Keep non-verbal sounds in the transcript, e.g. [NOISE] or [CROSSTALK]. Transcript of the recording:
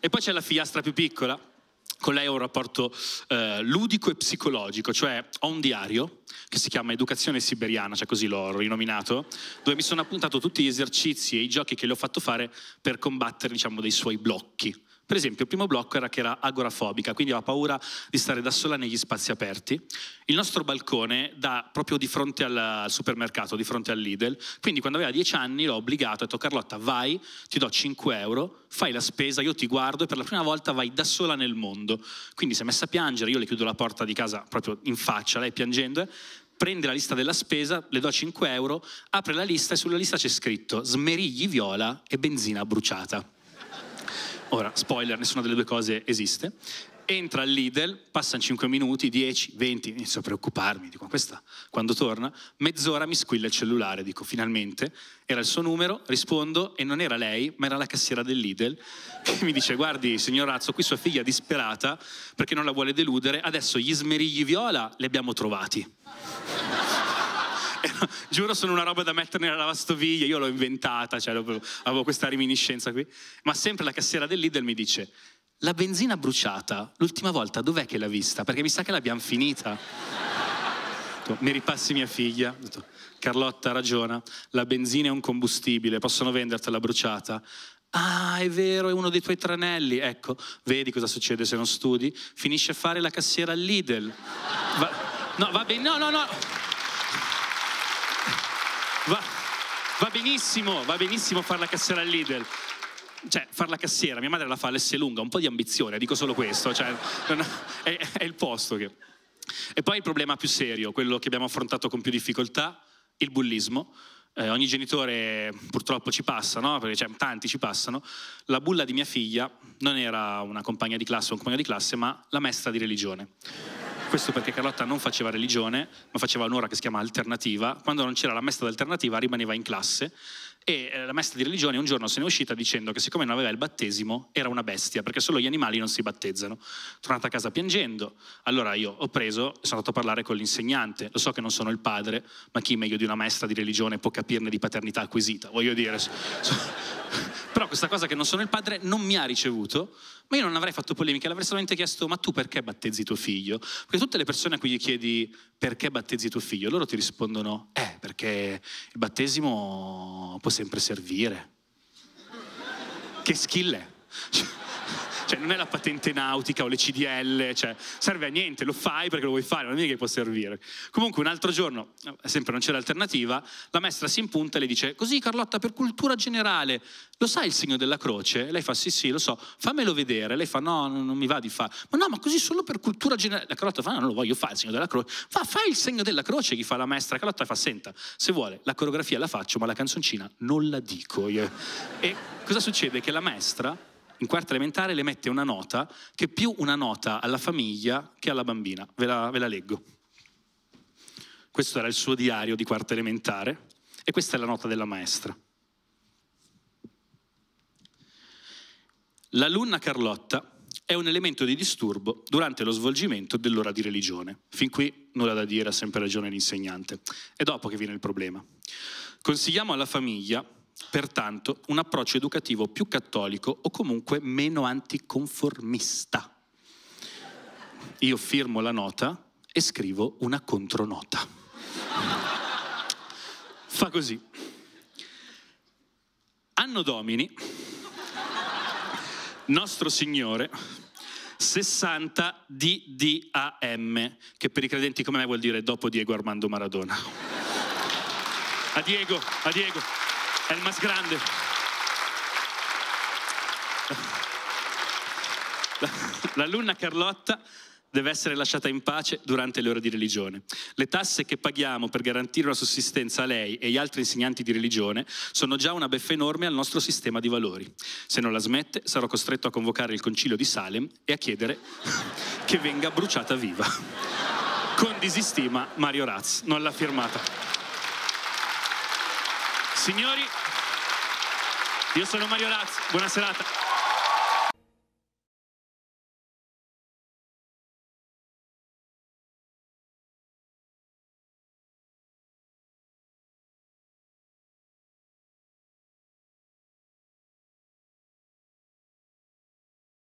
E poi c'è la figliastra più piccola. Con lei ho un rapporto eh, ludico e psicologico, cioè ho un diario che si chiama Educazione Siberiana, cioè così l'ho rinominato, dove mi sono appuntato tutti gli esercizi e i giochi che le ho fatto fare per combattere, diciamo, dei suoi blocchi. Per esempio, il primo blocco era che era agorafobica, quindi aveva paura di stare da sola negli spazi aperti. Il nostro balcone dà proprio di fronte al supermercato, di fronte al Lidl. Quindi quando aveva dieci anni l'ho obbligato, ho detto Carlotta vai, ti do 5 euro, fai la spesa, io ti guardo e per la prima volta vai da sola nel mondo. Quindi si è messa a piangere, io le chiudo la porta di casa proprio in faccia, lei piangendo, prende la lista della spesa, le do 5 euro, apre la lista e sulla lista c'è scritto smerigli viola e benzina bruciata. Ora, spoiler, nessuna delle due cose esiste. Entra al Lidl, passano 5 minuti, 10, 20, inizio a preoccuparmi, dico, questa quando torna, mezz'ora mi squilla il cellulare, dico, finalmente, era il suo numero, rispondo e non era lei, ma era la cassiera del Lidl, che mi dice, guardi signor Razzo, qui sua figlia è disperata perché non la vuole deludere, adesso gli smerigli viola li abbiamo trovati. [LAUGHS] giuro sono una roba da mettere nella lavastoviglie, io l'ho inventata, cioè, avevo questa reminiscenza qui, ma sempre la cassiera del Lidl mi dice, la benzina bruciata, l'ultima volta dov'è che l'ha vista? Perché mi sa che l'abbiamo finita. Mi ripassi mia figlia, Carlotta ragiona, la benzina è un combustibile, possono vendertela bruciata. Ah, è vero, è uno dei tuoi tranelli. Ecco, vedi cosa succede se non studi? Finisce a fare la cassiera al Lidl. Va, no, va bene, no, no, no. Va, va benissimo, va benissimo fare la cassiera al Lidl cioè, far la cassiera, mia madre la fa lunga, un po' di ambizione, dico solo questo, cioè, è, è, il posto che... E poi il problema più serio, quello che abbiamo affrontato con più difficoltà, il bullismo. Eh, ogni genitore purtroppo ci passa, no? Perché cioè, tanti ci passano. La bulla di mia figlia non era una compagna di classe o un compagno di classe, ma la maestra di religione. Questo perché Carlotta non faceva religione, ma faceva un'ora che si chiama alternativa. Quando non c'era la maestra d'alternativa rimaneva in classe e eh, la maestra di religione un giorno se ne è uscita dicendo che siccome non aveva il battesimo era una bestia, perché solo gli animali non si battezzano. Tornata a casa piangendo, allora io ho preso e sono andato a parlare con l'insegnante. Lo so che non sono il padre, ma chi meglio di una maestra di religione può capirne di paternità acquisita? Voglio dire. Però questa cosa che non sono il padre non mi ha ricevuto, ma io non avrei fatto polemica, l'avrei solamente chiesto ma tu perché battezzi tuo figlio? Perché tutte le persone a cui gli chiedi perché battezzi tuo figlio, loro ti rispondono eh perché il battesimo può sempre servire. Che skill è? Cioè, non è la patente nautica o le CDL, cioè, serve a niente, lo fai perché lo vuoi fare, non è che può servire. Comunque, un altro giorno, eh, sempre non c'è l'alternativa, la maestra si impunta e le dice: Così, Carlotta, per cultura generale, lo sai il segno della croce? E lei fa: Sì, sì, lo so, fammelo vedere. Lei fa: No, non mi va di fare. Ma no, ma così solo per cultura generale. La Carlotta fa: No, non lo voglio fare il segno della croce. Fa, fai il segno della croce, chi fa la maestra. Carlotta fa: Senta, se vuole, la coreografia la faccio, ma la canzoncina non la dico. Io. E cosa succede? Che la maestra in quarta elementare le mette una nota che è più una nota alla famiglia che alla bambina. Ve la, ve la leggo. Questo era il suo diario di quarta elementare e questa è la nota della maestra. L'alunna Carlotta è un elemento di disturbo durante lo svolgimento dell'ora di religione. Fin qui nulla da dire, ha sempre ragione l'insegnante. È dopo che viene il problema. Consigliamo alla famiglia pertanto un approccio educativo più cattolico o comunque meno anticonformista. Io firmo la nota e scrivo una contronota. Fa così. Anno Domini, nostro Signore, 60 DDAM, che per i credenti come me vuol dire dopo Diego Armando Maradona. A Diego, a Diego. È il más grande. L'alunna Carlotta deve essere lasciata in pace durante le ore di religione. Le tasse che paghiamo per garantire una sussistenza a lei e agli altri insegnanti di religione sono già una beffa enorme al nostro sistema di valori. Se non la smette, sarò costretto a convocare il concilio di Salem e a chiedere che venga bruciata viva. Con disistima Mario Raz, non l'ha firmata. Signori, io sono Mario Razzi, buona serata.